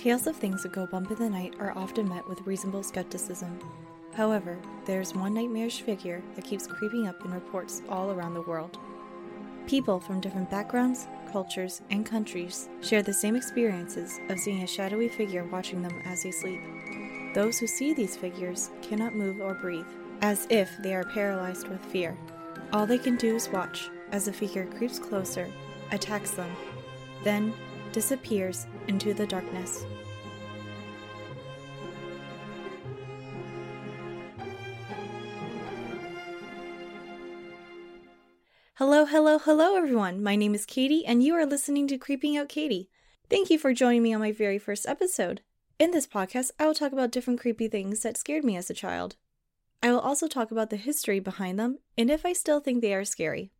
Tales of things that go bump in the night are often met with reasonable skepticism. However, there's one nightmarish figure that keeps creeping up in reports all around the world. People from different backgrounds, cultures, and countries share the same experiences of seeing a shadowy figure watching them as they sleep. Those who see these figures cannot move or breathe, as if they are paralyzed with fear. All they can do is watch as the figure creeps closer, attacks them, then disappears into the darkness. Hello, hello, hello, everyone. My name is Katie, and you are listening to Creeping Out Katie. Thank you for joining me on my very first episode. In this podcast, I will talk about different creepy things that scared me as a child. I will also talk about the history behind them and if I still think they are scary.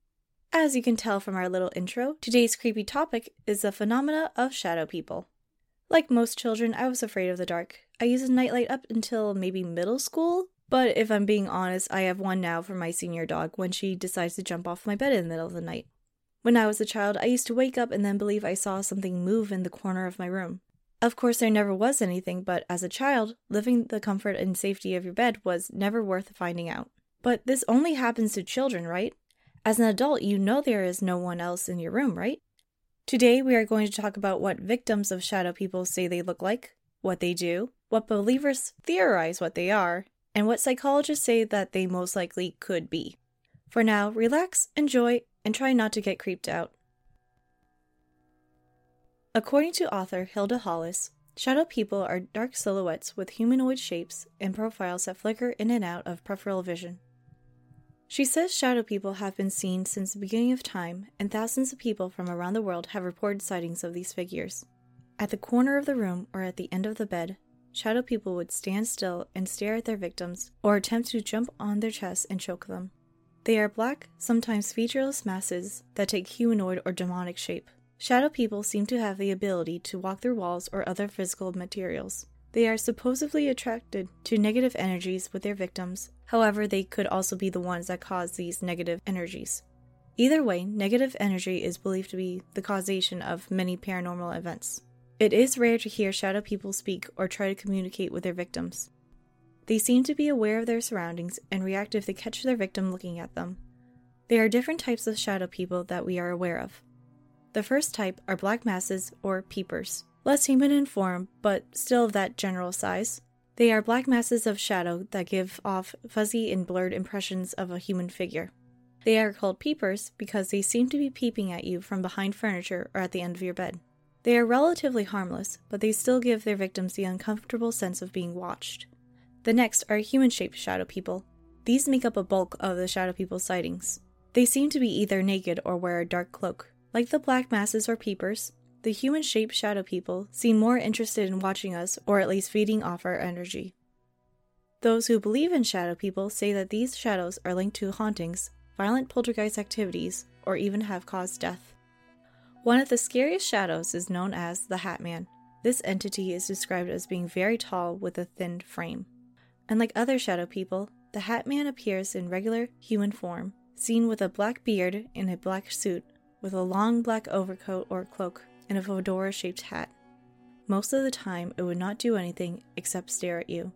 As you can tell from our little intro, today's creepy topic is the phenomena of shadow people. Like most children, I was afraid of the dark. I used a nightlight up until maybe middle school, but if I'm being honest, I have one now for my senior dog when she decides to jump off my bed in the middle of the night. When I was a child, I used to wake up and then believe I saw something move in the corner of my room. Of course, there never was anything, but as a child, living the comfort and safety of your bed was never worth finding out. But this only happens to children, right? As an adult, you know there is no one else in your room, right? Today, we are going to talk about what victims of shadow people say they look like, what they do, what believers theorize what they are, and what psychologists say that they most likely could be. For now, relax, enjoy, and try not to get creeped out. According to author Hilda Hollis, shadow people are dark silhouettes with humanoid shapes and profiles that flicker in and out of peripheral vision. She says shadow people have been seen since the beginning of time, and thousands of people from around the world have reported sightings of these figures. At the corner of the room or at the end of the bed, shadow people would stand still and stare at their victims or attempt to jump on their chests and choke them. They are black, sometimes featureless masses that take humanoid or demonic shape. Shadow people seem to have the ability to walk through walls or other physical materials. They are supposedly attracted to negative energies with their victims, however, they could also be the ones that cause these negative energies. Either way, negative energy is believed to be the causation of many paranormal events. It is rare to hear shadow people speak or try to communicate with their victims. They seem to be aware of their surroundings and react if they catch their victim looking at them. There are different types of shadow people that we are aware of. The first type are black masses or peepers less human in form, but still of that general size. They are black masses of shadow that give off fuzzy and blurred impressions of a human figure. They are called peepers because they seem to be peeping at you from behind furniture or at the end of your bed. They are relatively harmless, but they still give their victims the uncomfortable sense of being watched. The next are human shaped shadow people. These make up a bulk of the shadow people sightings. They seem to be either naked or wear a dark cloak. Like the black masses or peepers, the human shaped shadow people seem more interested in watching us or at least feeding off our energy. Those who believe in shadow people say that these shadows are linked to hauntings, violent poltergeist activities, or even have caused death. One of the scariest shadows is known as the Hat Man. This entity is described as being very tall with a thin frame. Unlike other shadow people, the Hat Man appears in regular human form, seen with a black beard and a black suit, with a long black overcoat or cloak and a fedora shaped hat. Most of the time, it would not do anything except stare at you.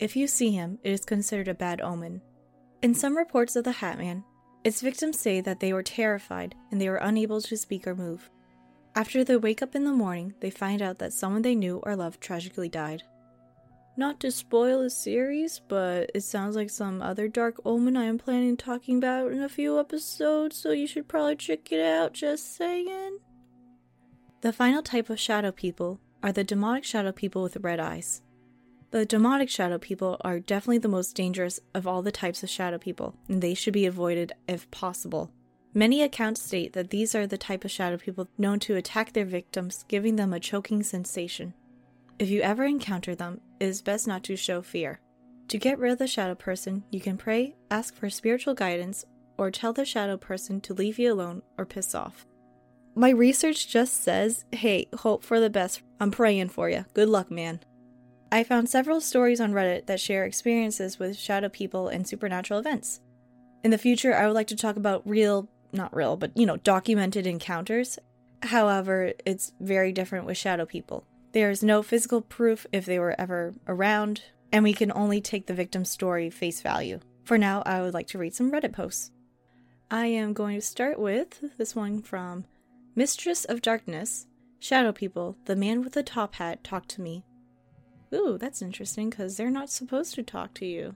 If you see him, it is considered a bad omen. In some reports of the Hat Man, its victims say that they were terrified and they were unable to speak or move. After they wake up in the morning, they find out that someone they knew or loved tragically died. Not to spoil the series, but it sounds like some other dark omen I am planning talking about in a few episodes, so you should probably check it out, just saying. The final type of shadow people are the demonic shadow people with red eyes. The demonic shadow people are definitely the most dangerous of all the types of shadow people, and they should be avoided if possible. Many accounts state that these are the type of shadow people known to attack their victims, giving them a choking sensation. If you ever encounter them, it is best not to show fear. To get rid of the shadow person, you can pray, ask for spiritual guidance, or tell the shadow person to leave you alone or piss off. My research just says, hey, hope for the best. I'm praying for you. Good luck, man. I found several stories on Reddit that share experiences with shadow people and supernatural events. In the future, I would like to talk about real, not real, but you know, documented encounters. However, it's very different with shadow people. There's no physical proof if they were ever around, and we can only take the victim's story face value. For now, I would like to read some Reddit posts. I am going to start with this one from Mistress of Darkness. Shadow people, the man with the top hat talked to me. Ooh, that's interesting because they're not supposed to talk to you.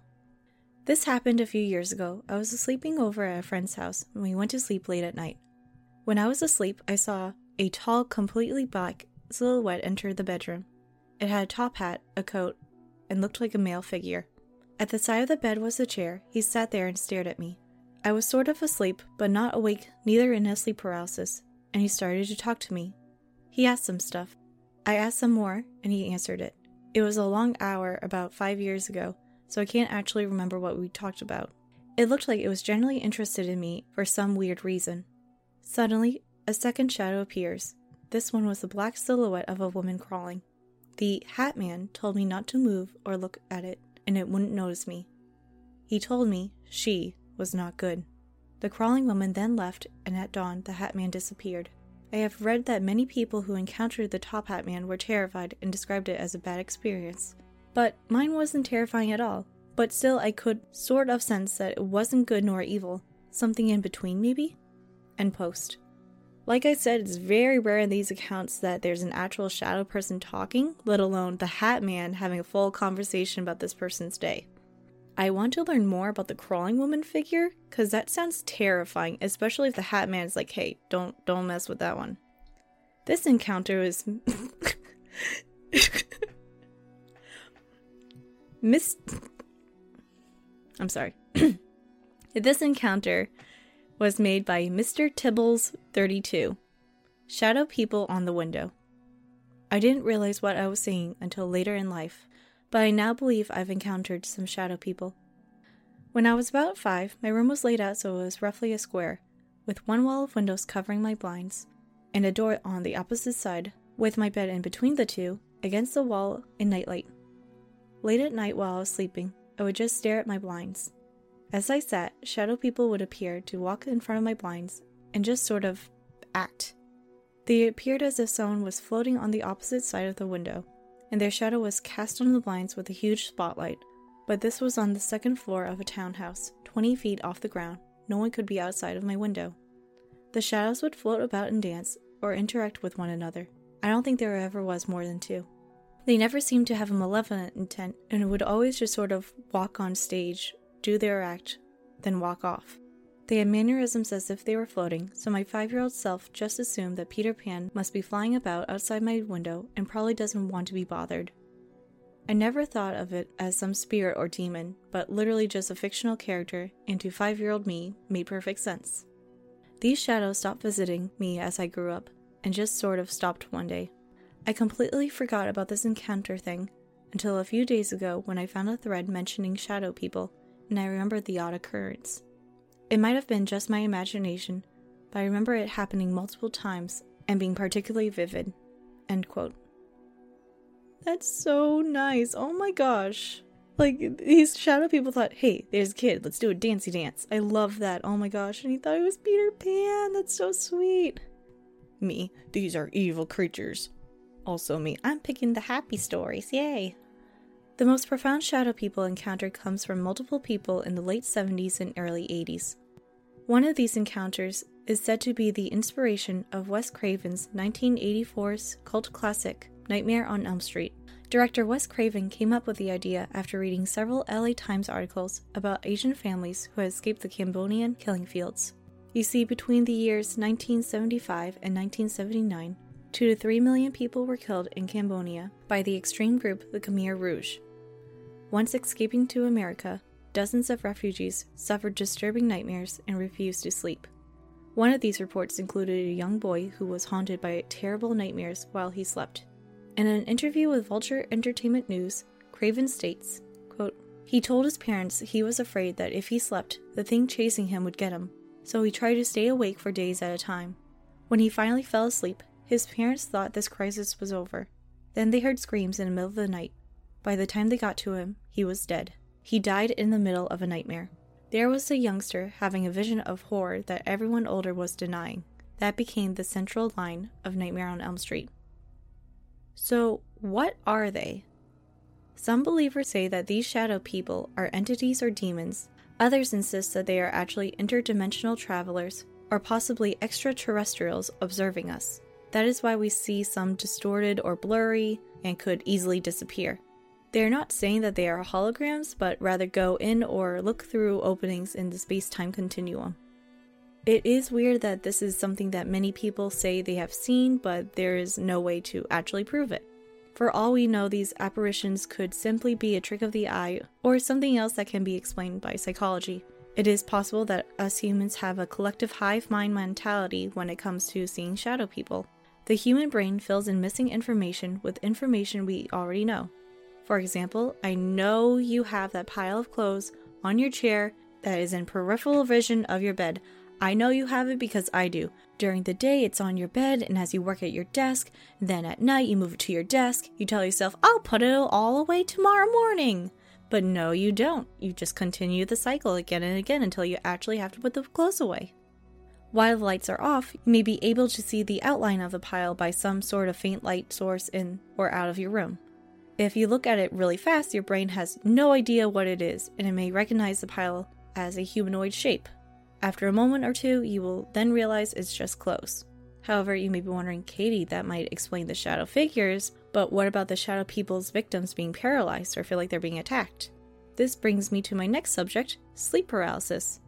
This happened a few years ago. I was sleeping over at a friend's house and we went to sleep late at night. When I was asleep, I saw a tall, completely black silhouette enter the bedroom. It had a top hat, a coat, and looked like a male figure. At the side of the bed was a chair. He sat there and stared at me. I was sort of asleep, but not awake, neither in a sleep paralysis, and he started to talk to me. He asked some stuff. I asked some more, and he answered it. It was a long hour about five years ago, so I can't actually remember what we talked about. It looked like it was generally interested in me for some weird reason. Suddenly, a second shadow appears. This one was the black silhouette of a woman crawling. The hat man told me not to move or look at it, and it wouldn't notice me. He told me she was not good. The crawling woman then left, and at dawn, the hat man disappeared. I have read that many people who encountered the Top Hat Man were terrified and described it as a bad experience. But mine wasn't terrifying at all. But still, I could sort of sense that it wasn't good nor evil. Something in between, maybe? End post. Like I said, it's very rare in these accounts that there's an actual shadow person talking, let alone the Hat Man having a full conversation about this person's day. I want to learn more about the crawling woman figure because that sounds terrifying, especially if the Hat Man is like, "Hey, don't don't mess with that one." This encounter is Miss. I'm sorry. this encounter was made by Mr. Tibbles 32. Shadow people on the window. I didn't realize what I was seeing until later in life but I now believe I've encountered some shadow people. When I was about five, my room was laid out so it was roughly a square, with one wall of windows covering my blinds, and a door on the opposite side, with my bed in between the two, against the wall in nightlight. Late at night while I was sleeping, I would just stare at my blinds. As I sat, shadow people would appear to walk in front of my blinds and just sort of act. They appeared as if someone was floating on the opposite side of the window, and their shadow was cast on the blinds with a huge spotlight. But this was on the second floor of a townhouse, 20 feet off the ground. No one could be outside of my window. The shadows would float about and dance, or interact with one another. I don't think there ever was more than two. They never seemed to have a malevolent intent, and would always just sort of walk on stage, do their act, then walk off. They had mannerisms as if they were floating, so my five year old self just assumed that Peter Pan must be flying about outside my window and probably doesn't want to be bothered. I never thought of it as some spirit or demon, but literally just a fictional character, and to five year old me made perfect sense. These shadows stopped visiting me as I grew up, and just sort of stopped one day. I completely forgot about this encounter thing until a few days ago when I found a thread mentioning shadow people, and I remembered the odd occurrence. It might have been just my imagination, but I remember it happening multiple times and being particularly vivid. End quote. That's so nice. Oh my gosh. Like, these shadow people thought, hey, there's a kid, let's do a dancey dance. I love that. Oh my gosh. And he thought it was Peter Pan. That's so sweet. Me, these are evil creatures. Also, me, I'm picking the happy stories. Yay. The most profound shadow people encountered comes from multiple people in the late 70s and early 80s. One of these encounters is said to be the inspiration of Wes Craven's 1984's cult classic, Nightmare on Elm Street. Director Wes Craven came up with the idea after reading several LA Times articles about Asian families who had escaped the Cambodian killing fields. You see, between the years 1975 and 1979, 2 to 3 million people were killed in Cambodia by the extreme group the Khmer Rouge. Once escaping to America, dozens of refugees suffered disturbing nightmares and refused to sleep. One of these reports included a young boy who was haunted by terrible nightmares while he slept. In an interview with Vulture Entertainment News, Craven states, quote, He told his parents he was afraid that if he slept, the thing chasing him would get him, so he tried to stay awake for days at a time. When he finally fell asleep, his parents thought this crisis was over. Then they heard screams in the middle of the night, by the time they got to him, he was dead. He died in the middle of a nightmare. There was a youngster having a vision of horror that everyone older was denying. That became the central line of Nightmare on Elm Street. So, what are they? Some believers say that these shadow people are entities or demons. Others insist that they are actually interdimensional travelers or possibly extraterrestrials observing us. That is why we see some distorted or blurry and could easily disappear. They are not saying that they are holograms, but rather go in or look through openings in the space time continuum. It is weird that this is something that many people say they have seen, but there is no way to actually prove it. For all we know, these apparitions could simply be a trick of the eye or something else that can be explained by psychology. It is possible that us humans have a collective hive mind mentality when it comes to seeing shadow people. The human brain fills in missing information with information we already know. For example, I know you have that pile of clothes on your chair that is in peripheral vision of your bed. I know you have it because I do. During the day, it's on your bed, and as you work at your desk, then at night, you move it to your desk. You tell yourself, I'll put it all away tomorrow morning. But no, you don't. You just continue the cycle again and again until you actually have to put the clothes away. While the lights are off, you may be able to see the outline of the pile by some sort of faint light source in or out of your room. If you look at it really fast, your brain has no idea what it is, and it may recognize the pile as a humanoid shape. After a moment or two, you will then realize it's just clothes. However, you may be wondering, Katie, that might explain the shadow figures, but what about the shadow people's victims being paralyzed or feel like they're being attacked? This brings me to my next subject sleep paralysis.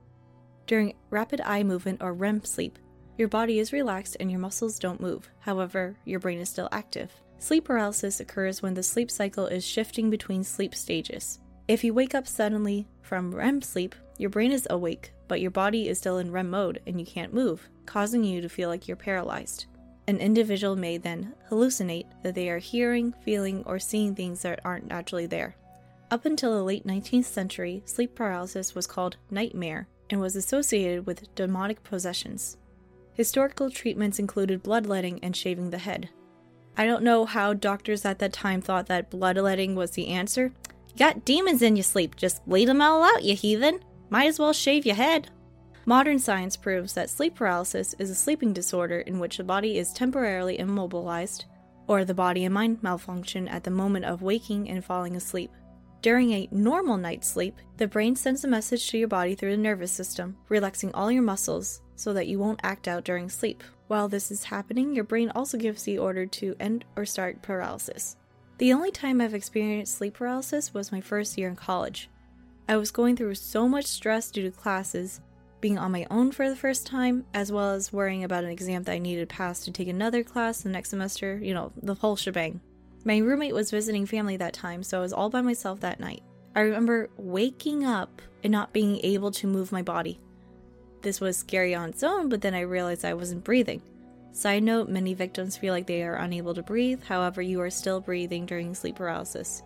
During rapid eye movement or REM sleep, your body is relaxed and your muscles don't move. However, your brain is still active. Sleep paralysis occurs when the sleep cycle is shifting between sleep stages. If you wake up suddenly from REM sleep, your brain is awake, but your body is still in REM mode and you can't move, causing you to feel like you're paralyzed. An individual may then hallucinate that they are hearing, feeling, or seeing things that aren't actually there. Up until the late 19th century, sleep paralysis was called nightmare and was associated with demonic possessions. Historical treatments included bloodletting and shaving the head. I don't know how doctors at that time thought that bloodletting was the answer. You got demons in your sleep, just lead them all out, you heathen. Might as well shave your head. Modern science proves that sleep paralysis is a sleeping disorder in which the body is temporarily immobilized, or the body and mind malfunction at the moment of waking and falling asleep. During a normal night's sleep, the brain sends a message to your body through the nervous system, relaxing all your muscles so that you won't act out during sleep. While this is happening, your brain also gives the order to end or start paralysis. The only time I've experienced sleep paralysis was my first year in college. I was going through so much stress due to classes, being on my own for the first time, as well as worrying about an exam that I needed to pass to take another class the next semester, you know, the whole shebang. My roommate was visiting family that time, so I was all by myself that night. I remember waking up and not being able to move my body. This was scary on its own, but then I realized I wasn't breathing. Side note many victims feel like they are unable to breathe, however, you are still breathing during sleep paralysis.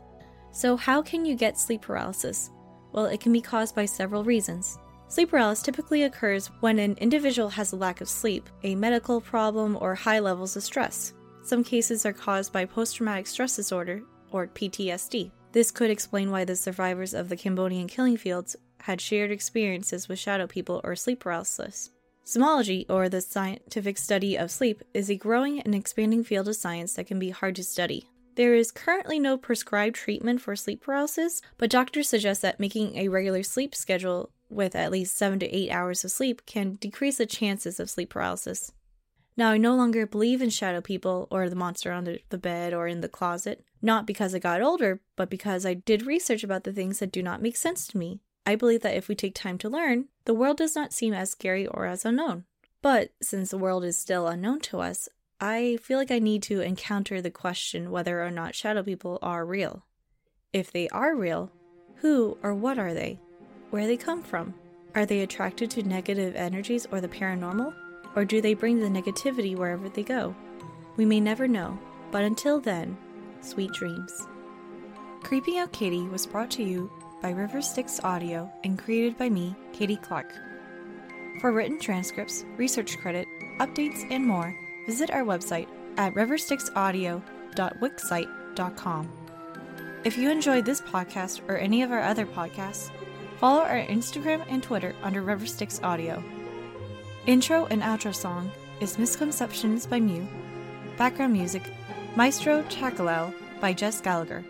So, how can you get sleep paralysis? Well, it can be caused by several reasons. Sleep paralysis typically occurs when an individual has a lack of sleep, a medical problem, or high levels of stress. Some cases are caused by post traumatic stress disorder, or PTSD. This could explain why the survivors of the Cambodian killing fields had shared experiences with shadow people or sleep paralysis. Somnology, or the scientific study of sleep, is a growing and expanding field of science that can be hard to study. There is currently no prescribed treatment for sleep paralysis, but doctors suggest that making a regular sleep schedule with at least 7 to 8 hours of sleep can decrease the chances of sleep paralysis. Now, I no longer believe in shadow people or the monster under the bed or in the closet, not because I got older, but because I did research about the things that do not make sense to me. I believe that if we take time to learn, the world does not seem as scary or as unknown. But since the world is still unknown to us, I feel like I need to encounter the question whether or not shadow people are real. If they are real, who or what are they? Where they come from? Are they attracted to negative energies or the paranormal? Or do they bring the negativity wherever they go? We may never know, but until then, sweet dreams. Creeping Out Katie was brought to you by River Styx Audio and created by me, Katie Clark. For written transcripts, research credit, updates, and more, visit our website at riverstyxaudio.wixsite.com. If you enjoyed this podcast or any of our other podcasts, follow our Instagram and Twitter under Riverstyx Audio. Intro and outro song is Misconceptions by Mew. Background music Maestro Chakalel by Jess Gallagher.